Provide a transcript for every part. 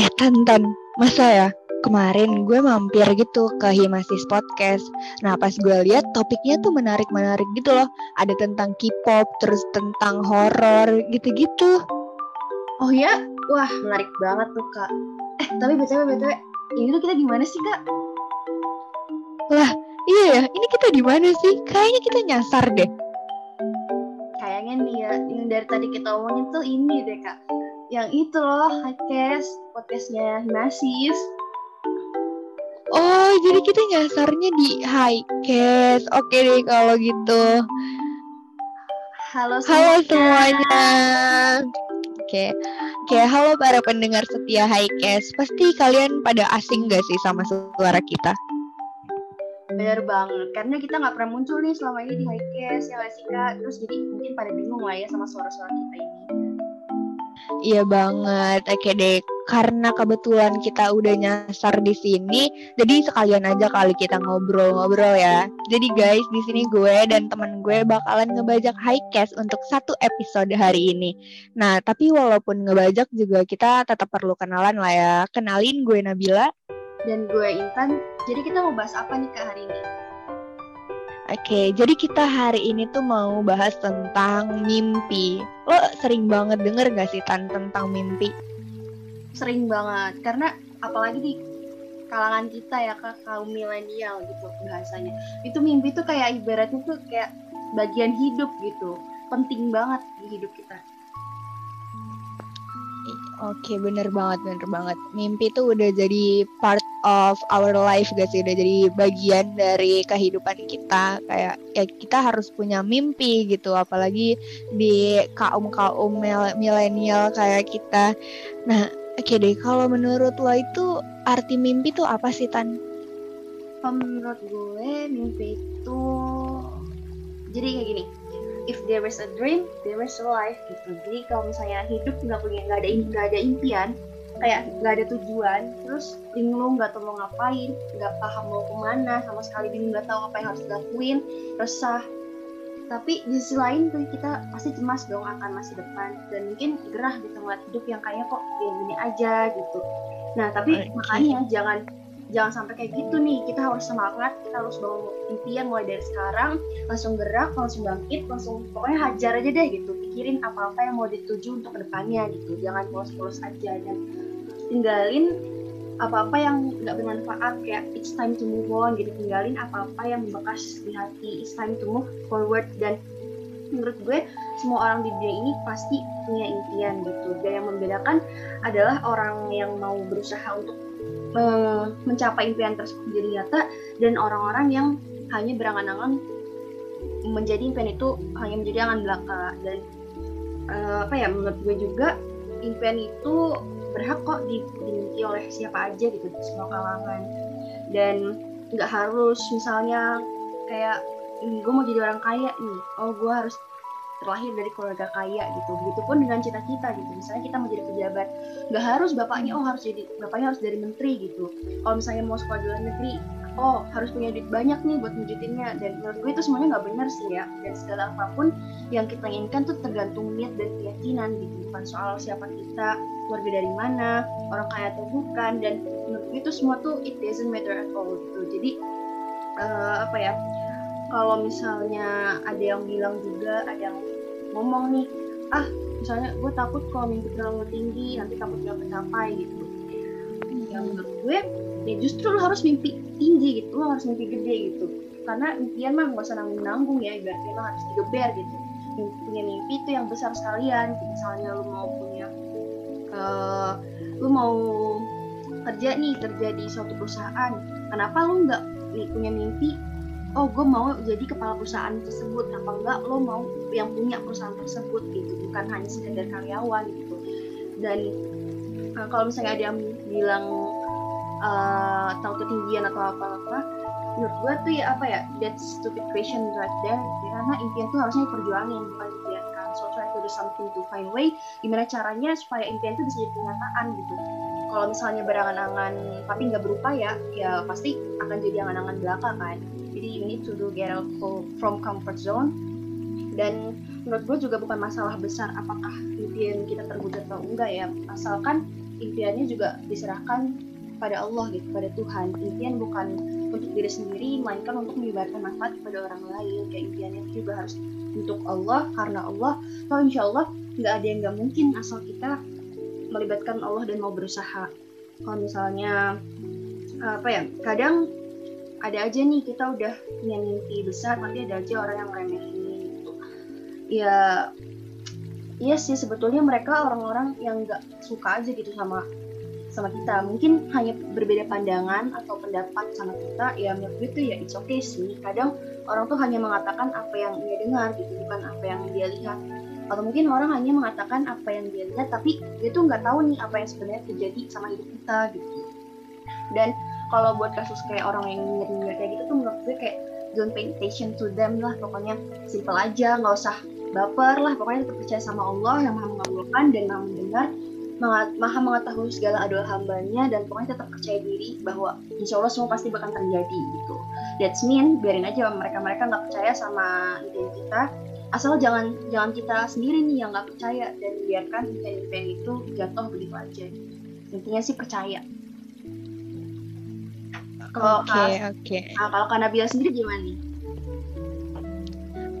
Eh, Tantan, masa ya? Kemarin gue mampir gitu ke Himasis Podcast. Nah, pas gue lihat topiknya tuh menarik-menarik gitu loh. Ada tentang K-pop, terus tentang horor gitu-gitu. Oh ya? Wah, menarik banget tuh, Kak. Eh, tapi BTW, BTW, ini tuh kita gimana sih, Kak? Lah, iya ya, ini kita di mana sih? Kayaknya kita nyasar deh. Kayaknya nih ya, yang dari tadi kita omongin tuh ini deh, Kak. Yang itu loh, Highcast, podcastnya Himasis. Oh, jadi kita nyasarnya di Highcast. Oke deh kalau gitu. Halo Halo semuanya. Oke. Oke, halo para pendengar setia Highcast. Pasti kalian pada asing gak sih sama suara kita? Bener banget, karena kita nggak pernah muncul nih selama ini di Highcast, ya sih Kak? Terus jadi mungkin pada bingung lah ya sama suara-suara kita ini. Iya banget. Oke deh, karena kebetulan kita udah nyasar di sini, jadi sekalian aja kali kita ngobrol-ngobrol ya. Jadi guys, di sini gue dan teman gue bakalan ngebajak Highcast untuk satu episode hari ini. Nah, tapi walaupun ngebajak juga kita tetap perlu kenalan lah ya. Kenalin gue Nabila. Dan gue Intan, jadi kita mau bahas apa nih Kak hari ini? Oke, jadi kita hari ini tuh mau bahas tentang mimpi. Lo sering banget denger gak sih Tan tentang mimpi? Sering banget, karena apalagi di kalangan kita ya kak kaum milenial gitu bahasanya. Itu mimpi tuh kayak ibaratnya tuh kayak bagian hidup gitu, penting banget di hidup kita. Oke, bener banget, bener banget. Mimpi tuh udah jadi part of our life gak sih? Udah jadi bagian dari kehidupan kita. Kayak ya kita harus punya mimpi gitu, apalagi di kaum kaum milenial kayak kita. Nah, oke deh. Kalau menurut lo itu arti mimpi tuh apa sih Tan? Kalau menurut gue mimpi itu jadi kayak gini if there is a dream, there is a life gitu. Jadi kalau misalnya hidup nggak punya nggak ada nggak ada impian, kayak nggak ada tujuan, terus linglung nggak tahu mau ngapain, nggak paham mau ke mana, sama sekali bingung nggak tahu apa yang harus dilakuin, resah. Tapi di sisi lain tuh kita pasti cemas dong akan masa depan dan mungkin gerah gitu ngeliat hidup yang kayaknya kok gini-gini aja gitu. Nah tapi okay. makanya jangan jangan sampai kayak gitu nih kita harus semangat kita harus bangun impian mulai dari sekarang langsung gerak langsung bangkit langsung pokoknya hajar aja deh gitu pikirin apa apa yang mau dituju untuk ke depannya gitu jangan polos-polos aja dan tinggalin apa-apa yang nggak bermanfaat kayak it's time to move on gitu tinggalin apa-apa yang membekas di hati it's time to move forward. Dan menurut gue semua orang di dunia ini pasti punya impian gitu. Dan yang membedakan adalah orang yang mau berusaha untuk uh, mencapai impian tersebut menjadi nyata dan orang-orang yang hanya berangan-angan menjadi impian itu hanya menjadi angan belaka. Dan uh, apa ya menurut gue juga impian itu berhak kok dimiliki oleh siapa aja gitu di semua kalangan. Dan nggak harus misalnya kayak gue mau jadi orang kaya nih. Oh gue harus terlahir dari keluarga kaya gitu. Begitupun dengan cita-cita gitu. Misalnya kita mau jadi pejabat nggak harus bapaknya oh harus jadi bapaknya harus dari menteri gitu. Kalau misalnya mau sekolah di luar negeri oh harus punya duit banyak nih buat wujudinnya dan menurut gue itu semuanya nggak benar sih ya. Dan segala apa pun yang kita inginkan tuh tergantung niat dan keyakinan gitu. Bukan soal siapa kita keluarga dari mana orang kaya atau bukan. Dan menurut gue itu semua tuh it doesn't matter at all gitu. Jadi uh, apa ya kalau misalnya ada yang bilang juga ada yang ngomong nih ah misalnya gue takut kalau mimpi terlalu tinggi nanti takut gak tercapai gitu. Yang menurut gue ya justru lo harus mimpi tinggi gitu lo harus mimpi gede gitu. Karena impian mah gak usah nanggung nanggung ya ibaratnya lo harus digeber gitu. Punya mimpi itu yang besar sekalian. Misalnya lo mau punya uh, lo mau kerja nih kerja di suatu perusahaan. Kenapa lo nggak punya mimpi oh gue mau jadi kepala perusahaan tersebut. Apa enggak lo mau yang punya perusahaan tersebut gitu bukan hanya sekedar karyawan gitu. Dan uh, kalau misalnya ada yang bilang uh, tahu ketinggian atau apa apa menurut gue tuh ya apa ya that stupid question right there. Karena impian tuh harusnya perjuangin bukan dibiarkan so try to do something to find way gimana caranya supaya impian itu bisa jadi kenyataan gitu. Kalau misalnya berangan-angan tapi nggak berupa ya ya pasti akan jadi angan-angan belaka kan. Jadi you need to do get out from comfort zone. Dan menurut gue juga bukan masalah besar apakah impian kita terwujud atau enggak ya. Asalkan impiannya juga diserahkan pada Allah gitu pada Tuhan. Impian bukan untuk diri sendiri melainkan untuk menyebarkan manfaat kepada orang lain. Kayak impiannya juga harus untuk Allah karena Allah so insya Allah nggak ada yang nggak mungkin asal kita melibatkan Allah dan mau berusaha. Kalau misalnya apa ya kadang ada aja nih kita udah punya mimpi besar nanti ada aja orang yang remehin gitu. Ya iya sih sebetulnya mereka orang-orang yang nggak suka aja gitu sama sama kita. Mungkin hanya berbeda pandangan atau pendapat sama kita ya menurut gue itu ya it's okay sih. Kadang orang tuh hanya mengatakan apa yang dia dengar gitu bukan apa yang dia lihat. Atau mungkin orang hanya mengatakan apa yang dia lihat tapi dia tuh nggak tahu nih apa yang sebenarnya terjadi sama hidup kita gitu. Dan kalau buat kasus kayak orang yang nyinyir kayak gitu tuh menurut gue kayak don't pay attention to them lah. Pokoknya simple aja nggak usah baper lah. Pokoknya tetap percaya sama Allah yang maha mengabulkan dan maha mendengar maha mengetahui segala doa hambanya dan pokoknya tetap percaya diri bahwa insya Allah semua pasti bakal terjadi gitu. That's mean biarin aja mereka mereka nggak percaya sama ide kita asal jangan jangan kita sendiri nih yang nggak percaya dan biarkan impian-impian itu jatuh begitu aja. Intinya sih percaya. Kalau oke okay. Okay. Nah, kalau Kanabila sendiri gimana nih?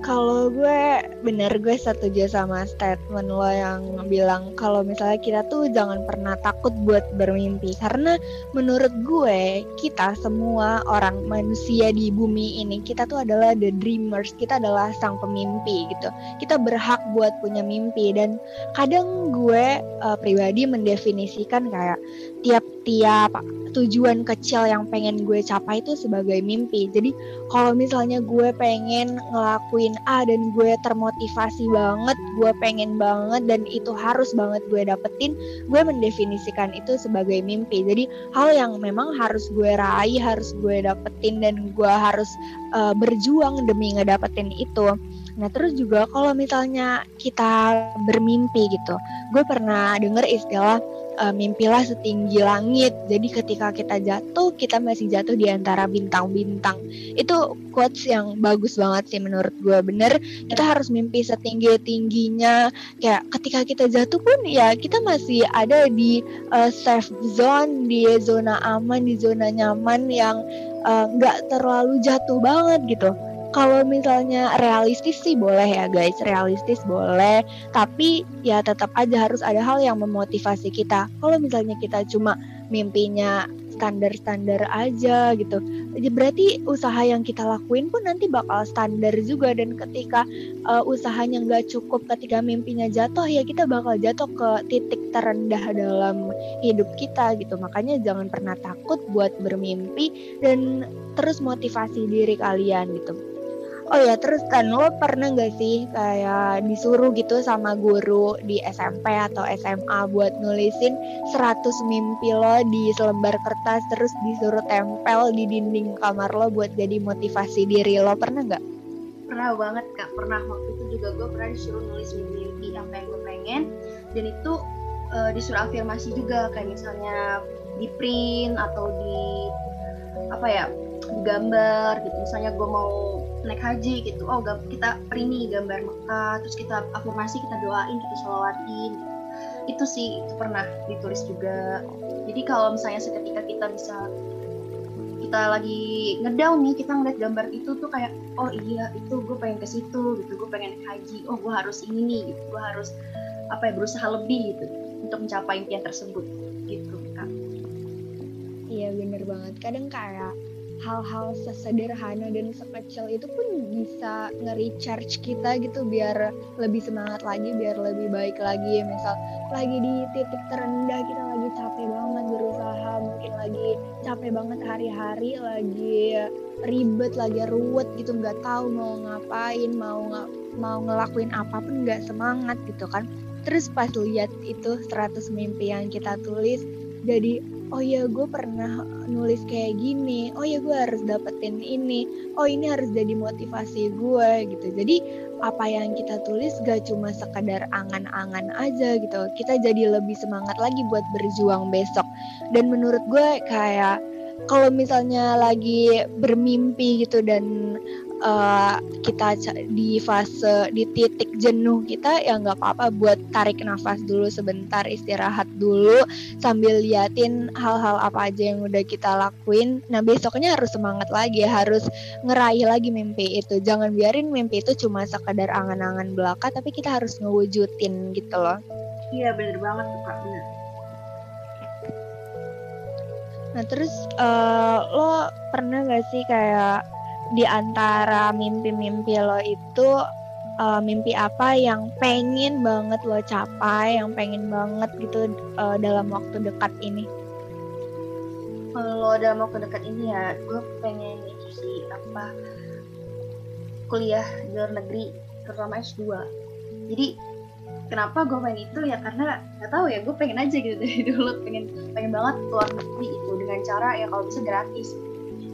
Kalau gue bener gue setuju sama statement lo yang bilang kalau misalnya kita tuh jangan pernah takut buat bermimpi. Karena menurut gue kita semua orang manusia di bumi ini kita tuh adalah the dreamers kita adalah sang pemimpi gitu. Kita berhak buat punya mimpi dan kadang gue uh, pribadi mendefinisikan kayak tiap-tiap tujuan kecil yang pengen gue capai itu sebagai mimpi. Jadi kalau misalnya gue pengen ngelakuin A dan gue termotivasi banget, gue pengen banget dan itu harus banget gue dapetin, gue mendefinisikan itu sebagai mimpi. Jadi hal yang memang harus gue raih, harus gue dapetin dan gue harus uh, berjuang demi ngedapetin itu. Nah terus juga kalau misalnya kita bermimpi gitu, gue pernah denger istilah uh, mimpilah setinggi langit. Jadi ketika kita jatuh, kita masih jatuh di antara bintang-bintang. Itu quotes yang bagus banget sih menurut gue. Bener, kita harus mimpi setinggi-tingginya. Kayak ketika kita jatuh pun ya kita masih ada di uh, safe zone, di zona aman, di zona nyaman yang eh, nggak uh, terlalu jatuh banget gitu kalau misalnya realistis sih boleh ya guys, realistis boleh, tapi ya tetap aja harus ada hal yang memotivasi kita. Kalau misalnya kita cuma mimpinya standar-standar aja gitu. Ya berarti usaha yang kita lakuin pun nanti bakal standar juga dan ketika uh, usahanya nggak cukup ketika mimpinya jatuh ya kita bakal jatuh ke titik terendah dalam hidup kita gitu. Makanya jangan pernah takut buat bermimpi dan terus motivasi diri kalian gitu. Oh ya terus kan lo pernah gak sih kayak disuruh gitu sama guru di SMP atau SMA buat nulisin 100 mimpi lo di selembar kertas terus disuruh tempel di dinding kamar lo buat jadi motivasi diri lo? Pernah nggak? Pernah banget kak, pernah. Waktu itu juga gue pernah disuruh nulis mimpi apa yang gue pengen. Dan itu uh, disuruh afirmasi juga kayak misalnya di print atau di apa ya digambar gitu. Misalnya gue mau naik haji gitu. Oh kita print gambar Mekah terus kita afirmasi kita doain kita sholawatin gitu. itu sih itu pernah ditulis juga. Jadi kalau misalnya seketika kita bisa kita lagi ngedown nih kita ngeliat gambar itu tuh kayak oh iya itu gue pengen ke situ gitu. Gue pengen haji. Oh gue harus ini nih gitu. Gue harus apa ya berusaha lebih gitu untuk mencapai impian tersebut gitu kan iya bener banget. Kadang kayak hal-hal sesederhana dan sekecil itu pun bisa nge-recharge kita gitu biar lebih semangat lagi, biar lebih baik lagi. Misal lagi di titik terendah kita lagi capek banget berusaha, mungkin lagi capek banget hari-hari, lagi ribet, lagi ruwet gitu, nggak tahu mau ngapain, mau nggak mau ngelakuin apa pun nggak semangat gitu kan. Terus pas lihat itu 100 mimpi yang kita tulis, jadi oh ya gue pernah nulis kayak gini. Oh ya gue harus dapetin ini. Oh ini harus jadi motivasi gue gitu. Jadi apa yang kita tulis gak cuma sekadar angan-angan aja gitu. Kita jadi lebih semangat lagi buat berjuang besok. Dan menurut gue kayak kalau misalnya lagi bermimpi gitu dan uh, kita di fase di titik jenuh kita ya nggak apa-apa buat tarik nafas dulu sebentar istirahat dulu sambil liatin hal-hal apa aja yang udah kita lakuin. Nah besoknya harus semangat lagi harus ngeraih lagi mimpi itu. Jangan biarin mimpi itu cuma sekadar angan-angan belaka tapi kita harus ngewujudin gitu loh. Iya bener banget tuh kak bener. Nah terus uh, lo pernah gak sih kayak di antara mimpi-mimpi lo itu uh, mimpi apa yang pengen banget lo capai, yang pengen banget gitu uh, dalam waktu dekat ini? Kalau dalam waktu dekat ini ya, gue pengen itu sih apa kuliah di luar negeri, terutama S2. Jadi kenapa gue pengen itu ya karena nggak tahu ya gue pengen aja gitu dari dulu pengen pengen banget keluar negeri itu dengan cara ya kalau bisa gratis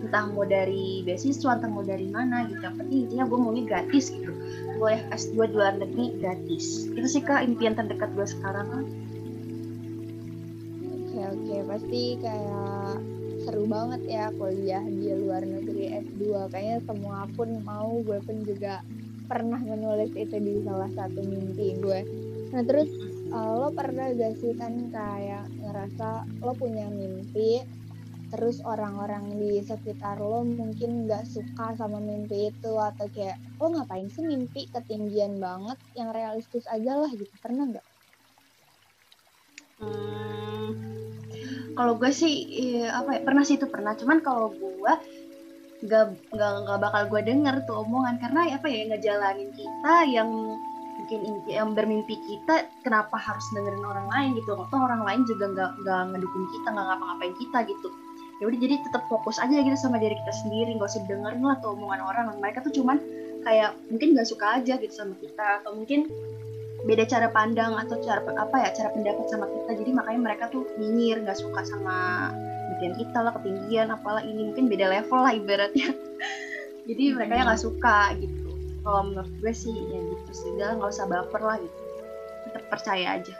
entah mau dari beasiswa entah mau dari mana gitu. Yang penting intinya gue maunya gratis gitu. Boleh S2 di luar negeri gratis. Itu sih kak impian terdekat gue sekarang. Oke oke. Pasti kayak seru banget ya kuliah di luar negeri S2 kayaknya semua pun mau. Gue pun juga pernah menulis itu di salah satu mimpi gue nah terus uh, lo pernah gak sih kan kayak ngerasa lo punya mimpi terus orang-orang di sekitar lo mungkin nggak suka sama mimpi itu atau kayak lo ngapain sih mimpi ketinggian banget yang realistis aja lah gitu. Pernah nggak? Hmm, kalau gue sih ya, apa ya pernah sih itu pernah. Cuman kalau gue nggak nggak bakal gue denger tuh omongan. Karena apa ya ngejalanin kita yang mungkin yang bermimpi kita kenapa harus dengerin orang lain gitu atau orang lain juga nggak nggak ngedukung kita nggak ngapa-ngapain kita gitu ya udah jadi tetap fokus aja gitu sama diri kita sendiri nggak usah dengerin lah tuh omongan orang. Mereka tuh cuman kayak mungkin nggak suka aja gitu sama kita atau mungkin beda cara pandang atau cara apa ya cara pendapat sama kita. Jadi makanya mereka tuh nyinyir nggak suka sama bikin kita lah ketinggian apalah ini. Mungkin beda level lah ibaratnya. Jadi mereka yang nggak suka gitu. Kalau menurut gue sih ya gitu sih. Udah nggak usah baper lah gitu. Tetap percaya aja.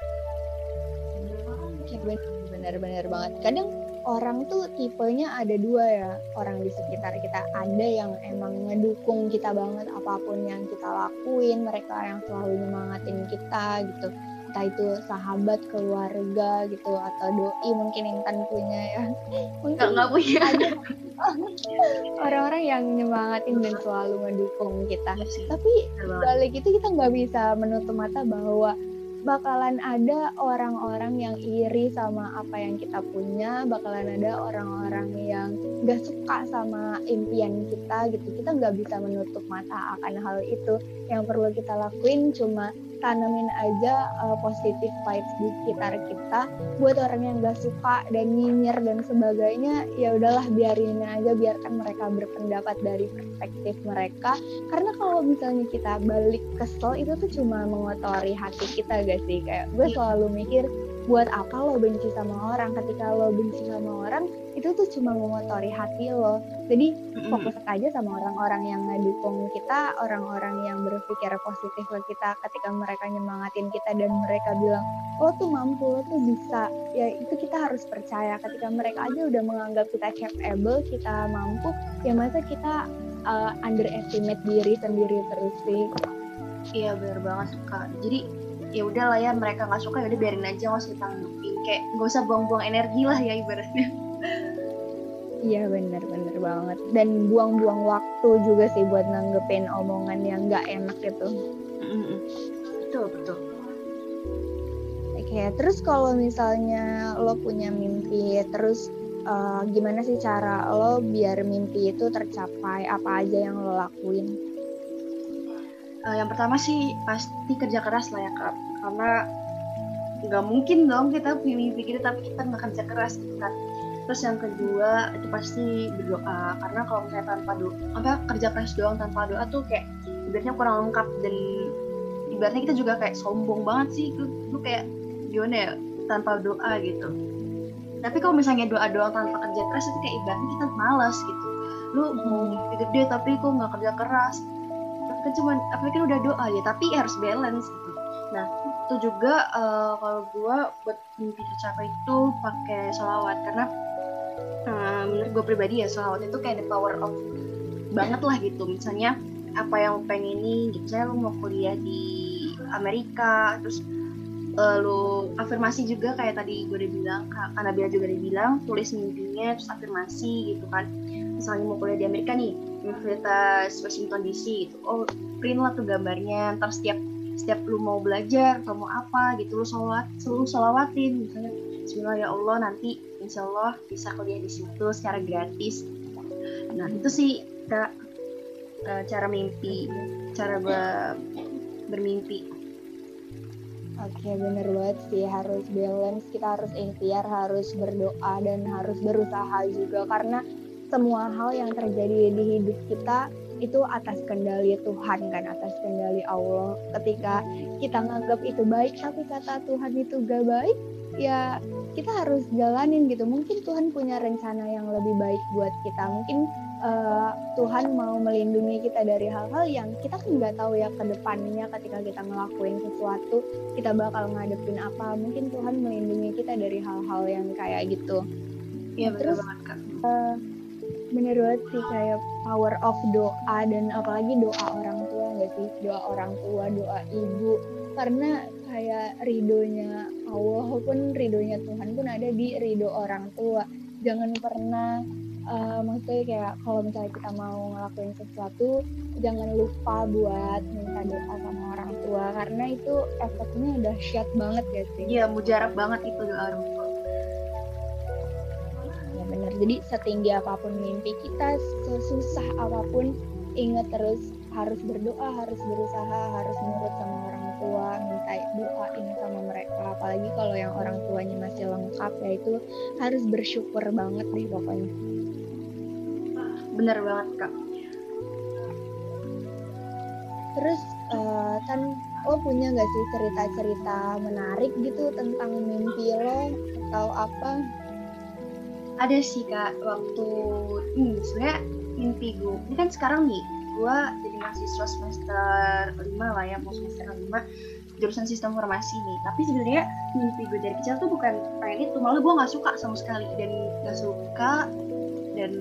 Benar-benar banget. Kadang orang tuh tipenya ada dua ya orang di sekitar kita. Ada yang emang ngedukung kita banget apa pun yang kita lakuin mereka yang selalu nyemangatin kita gitu. Entah itu sahabat keluarga gitu atau doi mungkin Intan punya ya. Mungkin nggak punya. ada orang-orang yang nyemangatin dan selalu ngedukung kita. Ya tapi balik itu kita nggak bisa menutup mata bahwa bakalan ada orang-orang yang iri sama apa yang kita punya, bakalan ada orang-orang yang gak suka sama impian kita gitu. Kita nggak bisa menutup mata akan hal itu. Yang perlu kita lakuin cuma tanamin aja uh, positive vibes di sekitar kita buat orang yang gak suka dan nyinyir dan sebagainya ya udahlah biarin aja biarkan mereka berpendapat dari perspektif mereka. Karena kalau misalnya kita balik kesel itu tuh cuma mengotori hati kita gak sih? Kayak gue selalu mikir buat apa lo benci sama orang? Ketika lo benci sama orang itu tuh cuma mengotori hati lo. Jadi fokus aja sama orang-orang yang ngedukung kita orang-orang yang berpikir positif ke kita. Ketika mereka nyemangatin kita dan mereka bilang lo tuh mampu lo tuh bisa. Ya itu kita harus percaya. Ketika mereka aja udah menganggap kita capable kita mampu ya masa kita uh, underestimate diri sendiri terus sih. Iya benar banget kak. Jadi ya udah lah ya mereka nggak suka ya udah biarin aja nggak usah ditanggepin. Kayak nggak usah buang-buang energi lah ya ibaratnya. Iya bener-bener banget. Dan buang-buang waktu juga sih buat nanggepin omongan yang nggak enak itu mm-hmm. betul betul. Oke terus kalau misalnya lo punya mimpi terus uh, gimana sih cara lo biar mimpi itu tercapai? Apa aja yang lo lakuin uh, yang pertama sih pasti kerja keras lah ya kak. Karena nggak mungkin dong kita mimpi kita tapi kita nggak kerja keras gitu kan. Terus yang kedua itu pasti berdoa. Karena kalau misalnya tanpa doa apa kerja keras doang tanpa doa tuh kayak ibaratnya kurang lengkap. Dan ibaratnya kita juga kayak sombong banget sih. Lu, lu kayak gimana ya tanpa doa gitu. Tapi kalau misalnya doa doang tanpa kerja keras itu kayak ibaratnya kita malas gitu. Lu mau mimpi gede tapi kok nggak kerja keras kan cuma apa kan udah doa ya tapi harus balance gitu. Nah itu juga uh, kalau gue buat mimpi tercapai itu pakai sholawat. Karena uh, menurut gue pribadi ya sholawat itu kayak the power of banget lah gitu. Misalnya apa yang pengen ini gitu. Saya lo mau kuliah di Amerika terus uh, lo afirmasi juga kayak tadi gue udah bilang kak Nabila juga udah bilang tulis mimpinya terus afirmasi gitu kan. Misalnya mau kuliah di Amerika nih Universitas Washington DC gitu. Oh print lah tuh gambarnya. Ntar setiap setiap lu mau belajar atau mau apa gitu lu sholat selalu sholawatin. Misalnya Bismillah ya Allah nanti Insya Allah bisa kuliah di situ secara gratis. Nah itu sih kak uh, cara mimpi cara gue bermimpi. Oke bener banget sih. Harus balance. Kita harus ikhtiar harus berdoa dan harus berusaha juga. Karena semua hal yang terjadi di hidup kita itu atas kendali Tuhan kan atas kendali Allah. Ketika kita nganggap itu baik tapi kata Tuhan itu gak baik ya kita harus jalanin gitu. Mungkin Tuhan punya rencana yang lebih baik buat kita. Mungkin uh, Tuhan mau melindungi kita dari hal-hal yang kita kan nggak tahu ya ke depannya. Ketika kita ngelakuin sesuatu kita bakal ngadepin apa. Mungkin Tuhan melindungi kita dari hal-hal yang kayak gitu. Ya terus uh, bener banget sih kayak power of doa dan apalagi doa orang tua nggak sih? Doa orang tua doa ibu. Karena kayak ridonya Allah pun ridonya Tuhan pun ada di ridho orang tua. Jangan pernah uh, maksudnya kayak kalau misalnya kita mau ngelakuin sesuatu jangan lupa buat minta doa sama orang tua. Karena itu efeknya dahsyat banget ya sih? Iya mujarab banget itu doa orang tua jadi setinggi apa pun mimpi kita sesusah apa pun ingat terus harus berdoa harus berusaha harus nurut sama orang tua minta doain sama mereka. Apalagi kalau yang orang tuanya masih lengkap ya itu harus bersyukur banget deh pokoknya. Bener banget kak. Terus uh, kan lo punya gak sih cerita-cerita menarik gitu tentang mimpi lo atau apa ada sih kak waktu ini sebenarnya mimpi gue ini kan sekarang nih gue jadi mahasiswa semester lima lah ya mau semester lima jurusan sistem informasi nih. Tapi sebenarnya mimpi gue dari kecil tuh bukan pengen itu malah gue nggak suka sama sekali. Dan nggak suka dan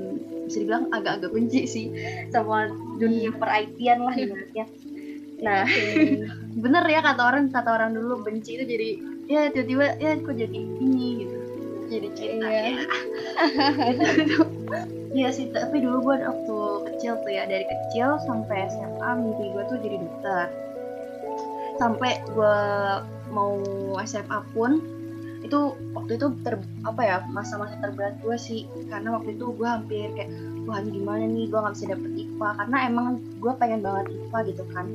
bisa dibilang agak-agak benci sih sama dunia per IT-an lah ibaratnya. Nah, bener ya kata orang kata orang dulu benci itu jadi ya tiba-tiba ya kok jadi ini gitu jadi cinta iya. ya. Iya sih, tapi dulu gue waktu kecil tuh ya dari kecil sampai SMA mimpi gue tuh jadi dokter. Sampai gue mau SMA pun itu waktu itu ter apa ya masa-masa terberat gue sih karena waktu itu gue hampir kayak wah gimana nih gue nggak bisa dapet IPA karena emang gue pengen banget IPA gitu kan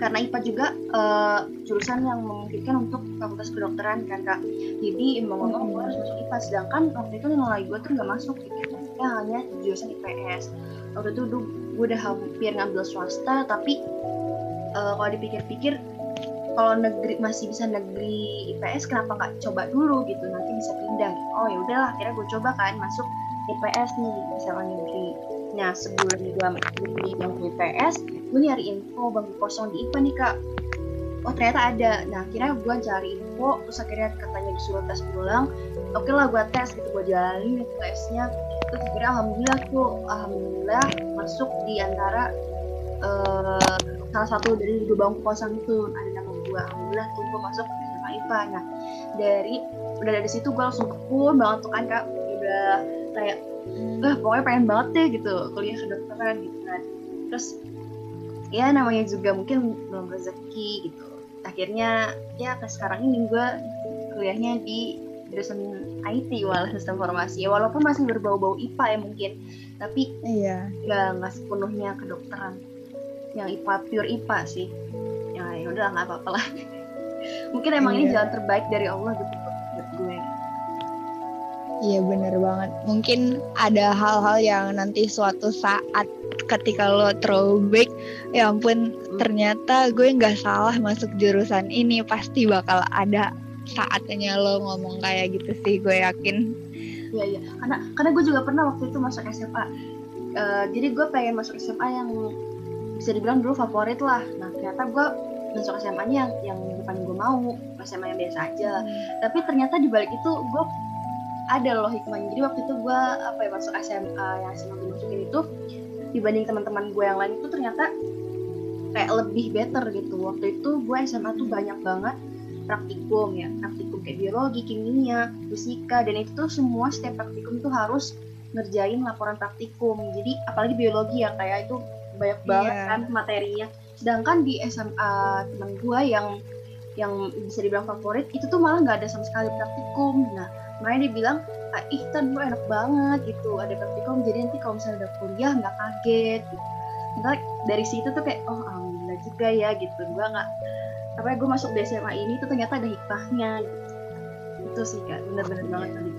karena IPA juga uh, jurusan yang memungkinkan untuk fakultas kedokteran kan kak. Jadi mau ngomong gue harus masuk IPA sedangkan waktu itu nilai gue tuh nggak masuk gitu. Maksudnya hanya jurusan IPS waktu itu gue udah hampir ngambil swasta tapi uh, kalau dipikir-pikir kalau negeri masih bisa negeri IPS kenapa nggak coba dulu gitu. Nanti bisa pindah. Oh ya udahlah akhirnya gue coba kan masuk IPS nih misalnya negeri nah sebelum gue di bangku IPS gue nyari info bangku kosong di IPA nih kak. Oh ternyata ada. Nah akhirnya gue cari info terus akhirnya katanya disuruh tes ulang. Oke lah gue tes gitu gue jalanin tesnya. Terus akhirnya alhamdulillah tuh alhamdulillah masuk di antara uh, salah satu dari dua bangku kosong itu ada gue alhamdulillah tuh gue masuk SMA IPA. Nah dari udah dari situ gue langsung kepun banget tuh kan kak. Udah kayak eh pokoknya pengen banget deh gitu kuliah kedokteran gitu kan. Terus ya namanya juga mungkin belum rezeki gitu. Akhirnya ya ke sekarang ini gue kuliahnya di jurusan IT walau sistem informasi. Ya walaupun masih berbau-bau IPA ya mungkin tapi iya. nggak nggak sepenuhnya kedokteran. Yang IPA pure IPA sih. Ya udah nggak apa-apa lah. Mungkin emang iya. ini jalan terbaik dari Allah gitu buat gue Iya bener banget. Mungkin ada hal-hal yang nanti suatu saat ketika lo throwback, ya ampun ternyata gue nggak salah masuk jurusan ini. Pasti bakal ada saatnya lo ngomong kayak gitu sih, gue yakin. Iya iya. Karena karena gue juga pernah waktu itu masuk SMA. Uh, eh, jadi gue pengen masuk SMA yang bisa dibilang dulu favorit lah. Nah ternyata gue masuk SMA-nya yang yang bukan gue mau SMA yang biasa aja hmm. tapi ternyata di balik itu gue ada loh hikmahnya. Jadi waktu itu gue apa ya masuk SMA yang SMA gue masukin itu dibanding teman-teman gue yang lain itu ternyata kayak lebih better gitu. Waktu itu gue SMA tuh banyak banget praktikum ya. Praktikum kayak biologi kimia fisika dan itu tuh semua setiap praktikum tuh harus ngerjain laporan praktikum. Jadi apalagi biologi ya kayak itu banyak banget Iya. kan materinya. Sedangkan di SMA teman gue yang yang bisa dibilang favorit itu tuh malah nggak ada sama sekali praktikum. Nah makanya dia bilang ah, ih kan gue enak banget gitu ada praktikum jadi nanti kalau misalnya udah kuliah nggak kaget gitu. Ntar dari situ tuh kayak oh alhamdulillah juga ya gitu gue nggak apa ya gue masuk di SMA ini tuh ternyata ada hikmahnya gitu. itu sih kak bener-bener banget tadi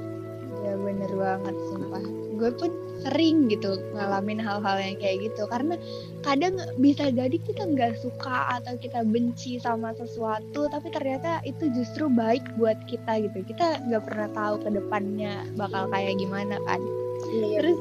Ya bener banget sumpah. Gue pun sering gitu ngalamin hal-hal yang kayak gitu karena kadang bisa jadi kita nggak suka atau kita benci sama sesuatu tapi ternyata itu justru baik buat kita gitu. Kita nggak pernah tahu ke depannya bakal kayak gimana kan. iya Terus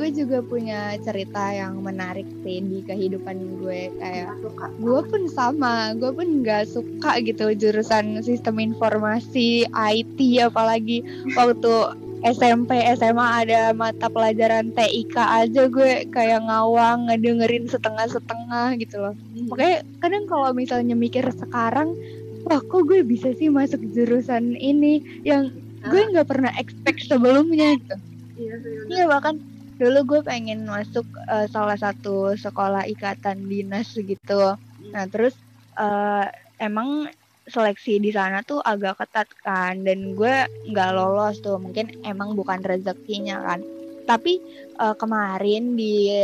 gue juga punya cerita yang menarik sih di kehidupan gue kayak gue pun sama gue pun nggak suka gitu jurusan sistem informasi IT apalagi waktu SMP SMA ada mata pelajaran TIK aja gue kayak ngawang ngedengerin setengah-setengah gitu loh. Makanya kadang kalau misalnya mikir sekarang wah kok gue bisa sih masuk jurusan ini yang gue nggak pernah expect sebelumnya gitu. Iya. Iya bahkan dulu gue pengen masuk eh, salah satu sekolah ikatan dinas gitu. Nah terus eh, emang seleksi di sana tuh agak ketat kan dan gue nggak lolos tuh mungkin emang bukan rezekinya kan. Tapi eh, kemarin di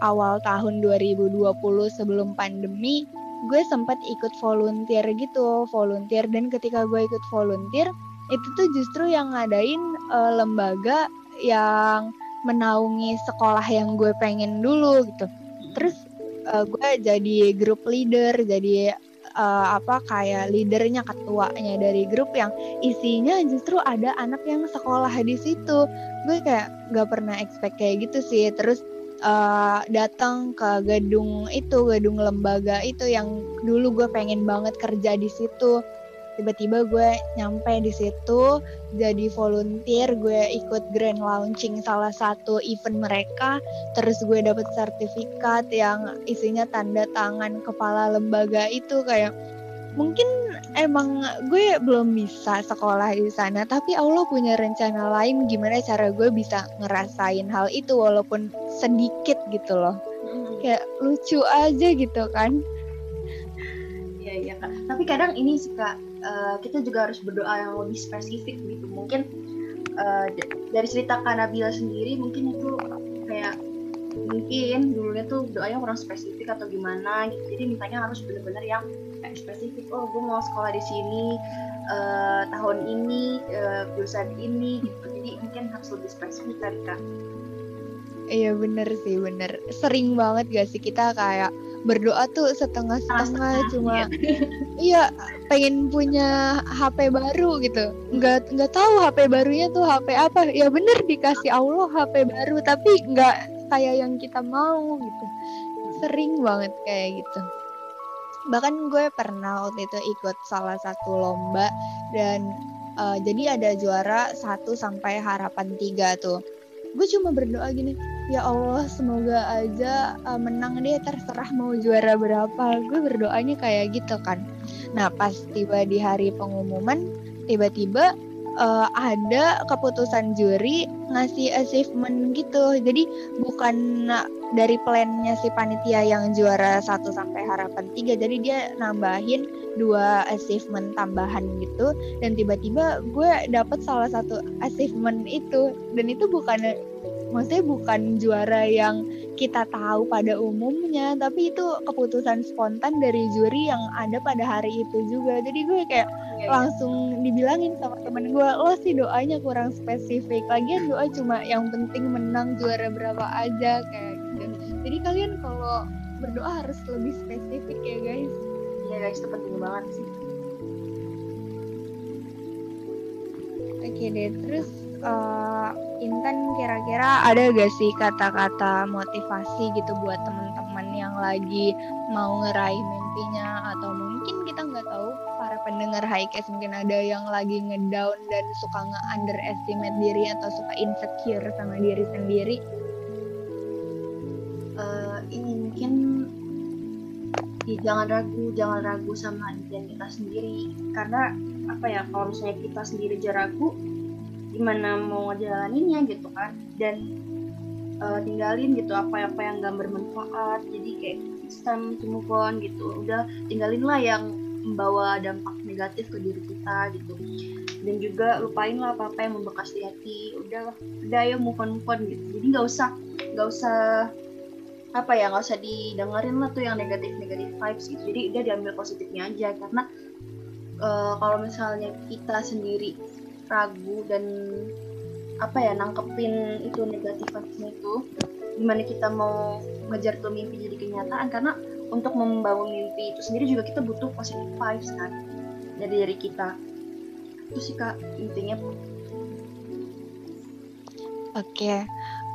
awal tahun 2020 sebelum pandemi gue sempat ikut volunteer gitu volunteer dan ketika gue ikut volunteer itu tuh justru yang ngadain eh, lembaga yang menaungi sekolah yang gue pengen dulu gitu. Terus eh, gue jadi grup leader, jadi eh, apa kayak leadernya ketuanya dari grup yang isinya justru ada anak yang sekolah di situ. Gue kayak gak pernah expect kayak gitu sih. Terus eh, datang ke gedung itu, gedung lembaga itu yang dulu gue pengen banget kerja di situ. Tiba-tiba gue nyampe di situ, jadi volunteer gue ikut grand launching salah satu event mereka terus gue dapet sertifikat yang isinya tanda tangan kepala lembaga itu kayak mungkin emang gue belum bisa sekolah di sana tapi Allah punya rencana lain gimana cara gue bisa ngerasain hal itu walaupun sedikit gitu loh Hmm. kayak lucu aja gitu kan Iya iya kak. Tapi kadang ini suka eh, kita juga harus berdoa yang lebih spesifik gitu. Mungkin d- dari cerita Kak Nabila sendiri mungkin itu kayak mungkin dulunya tuh doanya kurang spesifik atau gimana gitu. Jadi mintanya harus bener-bener yang spesifik. Oh gue mau sekolah di sini eh, tahun ini eh, jurusan ini gitu. Jadi mungkin harus lebih spesifik kan kak. Iya bener sih bener sering banget gak sih kita kayak berdoa tuh setengah-setengah cuma iya. pengen punya HP baru gitu. Nggak nggak tahu HP barunya tuh HP apa. Ya bener dikasih Allah HP baru tapi nggak kayak yang kita mau gitu. Sering banget kayak gitu. Bahkan gue pernah waktu itu ikut salah satu lomba dan eh, jadi ada juara 1 sampai harapan tiga tuh gue cuma berdoa gini ya Allah semoga aja uh, menang deh terserah mau juara berapa. Gue berdoanya kayak gitu kan. Nah pas tiba di hari pengumuman tiba-tiba uh, ada keputusan juri ngasih achievement gitu. Jadi bukan dari plannya si panitia yang juara 1 sampai harapan 3 jadi dia nambahin dua achievement tambahan gitu. Dan tiba-tiba gue dapet salah satu achievement itu. Dan itu bukan maksudnya bukan juara yang kita tahu pada umumnya tapi itu keputusan spontan dari juri yang ada pada hari itu juga. Jadi gue kayak Iya, langsung dibilangin sama temen gue lo sih doanya kurang spesifik. Lagian doa cuma yang penting menang juara berapa aja kayak jadi kalian kalau berdoa harus lebih spesifik ya guys Iya guys itu penting banget sih. Oke deh, terus eh, Intan kira-kira ada gak sih kata-kata motivasi gitu buat teman-teman yang lagi mau ngeraih mimpinya atau mungkin kita nggak tahu para pendengar Highcast mungkin ada yang lagi ngedown dan suka nge-underestimate diri atau suka insecure sama diri sendiri. Jangan ragu jangan ragu sama identitas sendiri. Karena apa ya kalau misalnya kita sendiri aja ragu gimana mau ngejalaninnya gitu kan? Dan uh, tinggalin gitu apa apa yang gak bermanfaat. Jadi kayak move on gitu. Udah tinggalin lah yang membawa dampak negatif ke diri kita gitu. Dan juga lupain lah apa apa yang membekas di hati. Udah udah ya move on move on gitu. Jadi nggak usah nggak usah apa ya nggak usah didengerin lah tuh yang negatif negatif vibes gitu. Jadi udah diambil positifnya aja karena uh, kalau misalnya kita sendiri ragu dan apa ya nangkepin itu negatif vibesnya itu gimana kita mau ngejar tuh mimpi jadi kenyataan? Karena untuk membangun mimpi itu sendiri juga kita butuh positif vibes kan dari dari kita. Itu sih kak intinya. Oke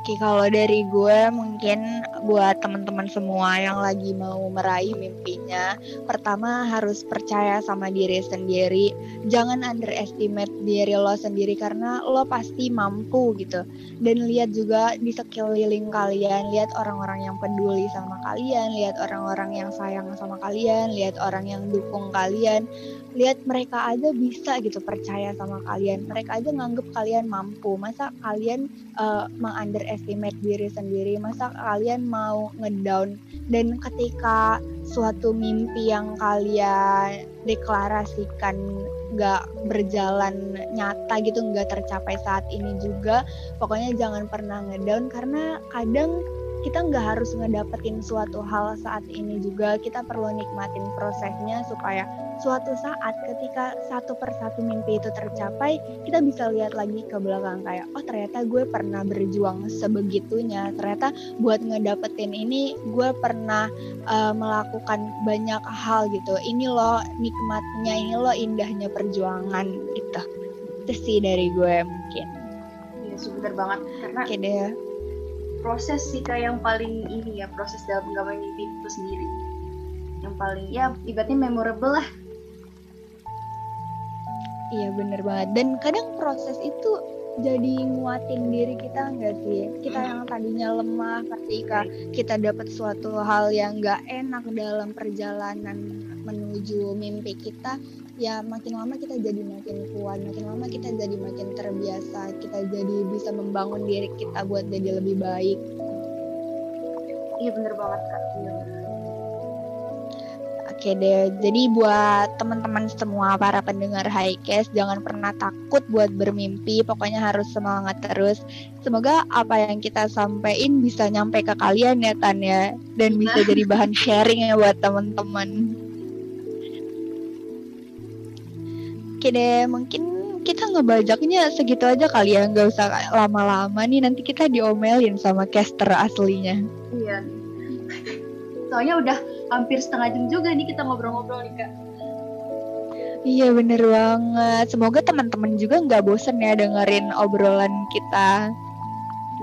Oke, kalau dari gue mungkin buat teman-teman semua yang lagi mau meraih mimpinya, pertama harus percaya sama diri sendiri. Jangan underestimate diri lo sendiri karena lo pasti mampu gitu. Dan lihat juga di sekeliling kalian, lihat orang-orang yang peduli sama kalian, lihat orang-orang yang sayang sama kalian, lihat orang yang dukung kalian lihat mereka aja bisa gitu percaya sama kalian mereka aja nganggep kalian mampu masa kalian uh, mengunderestimate diri sendiri. Masa kalian mau ngedown? Dan ketika suatu mimpi yang kalian deklarasikan nggak berjalan nyata gitu nggak tercapai saat ini juga pokoknya jangan pernah ngedown. Karena kadang kita nggak harus ngedapetin suatu hal saat ini juga. Kita perlu nikmatin prosesnya supaya suatu saat ketika satu persatu mimpi itu tercapai kita bisa lihat lagi ke belakang kayak oh ternyata gue pernah berjuang sebegitunya. Ternyata buat ngedapetin ini gue pernah uh, melakukan banyak hal gitu. Ini loh nikmatnya ini loh indahnya perjuangan gitu. Itu sih dari gue mungkin. Iya, sebentar banget. Karena Oke deh. proses sih kayak yang paling ini ya proses dalam menggapai mimpi itu sendiri. Yang paling ya ibaratnya memorable lah iya bener banget. Dan kadang proses itu jadi nguatin diri kita enggak sih? Kita yang tadinya lemah ketika kita dapat suatu hal yang nggak enak dalam perjalanan menuju mimpi kita ya makin lama kita jadi makin kuat makin lama kita jadi makin terbiasa kita jadi bisa membangun diri kita buat jadi lebih baik. Iya bener banget kak. Iya. Oke deh, jadi buat teman-teman semua para pendengar Highcast jangan pernah takut buat bermimpi, pokoknya harus semangat terus. Semoga apa yang kita sampaikan bisa nyampe ke kalian ya Tan ya, dan bisa jadi bahan sharing ya buat teman-teman. Oke deh, mungkin kita ngebajaknya segitu aja kali ya, nggak usah lama-lama nih nanti kita diomelin sama caster aslinya. iya soalnya udah hampir setengah jam juga nih kita ngobrol-ngobrol nih kak Iya bener banget. Semoga teman-teman juga nggak bosen ya dengerin obrolan kita.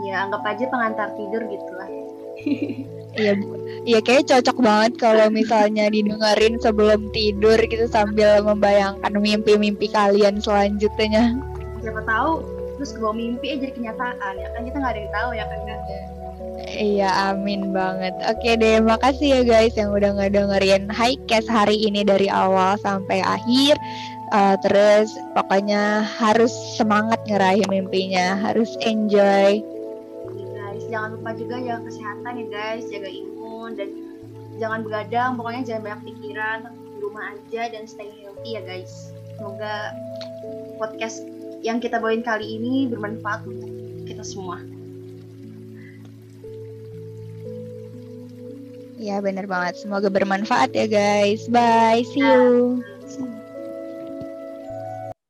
ya anggap aja pengantar tidur gitu lah Iya, iya kayak cocok banget kalau misalnya didengerin sebelum tidur gitu sambil membayangkan mimpi-mimpi kalian selanjutnya. siapa tahu terus bawa mimpi aja jadi kenyataan ya kan kita nggak ada yang tahu ya kan Kak? Iya, amin banget. Oke deh, makasih ya guys yang udah ngedengerin Highcast hari ini dari awal sampai akhir. Uh, terus pokoknya harus semangat ngeraih mimpinya, harus enjoy. Guys jangan lupa juga jaga kesehatan ya guys jaga imun dan jangan begadang pokoknya jangan banyak pikiran di rumah aja dan stay healthy ya guys semoga podcast yang kita bawain kali ini bermanfaat untuk kita semua Ya bener banget. Semoga bermanfaat ya guys. Bye. See you.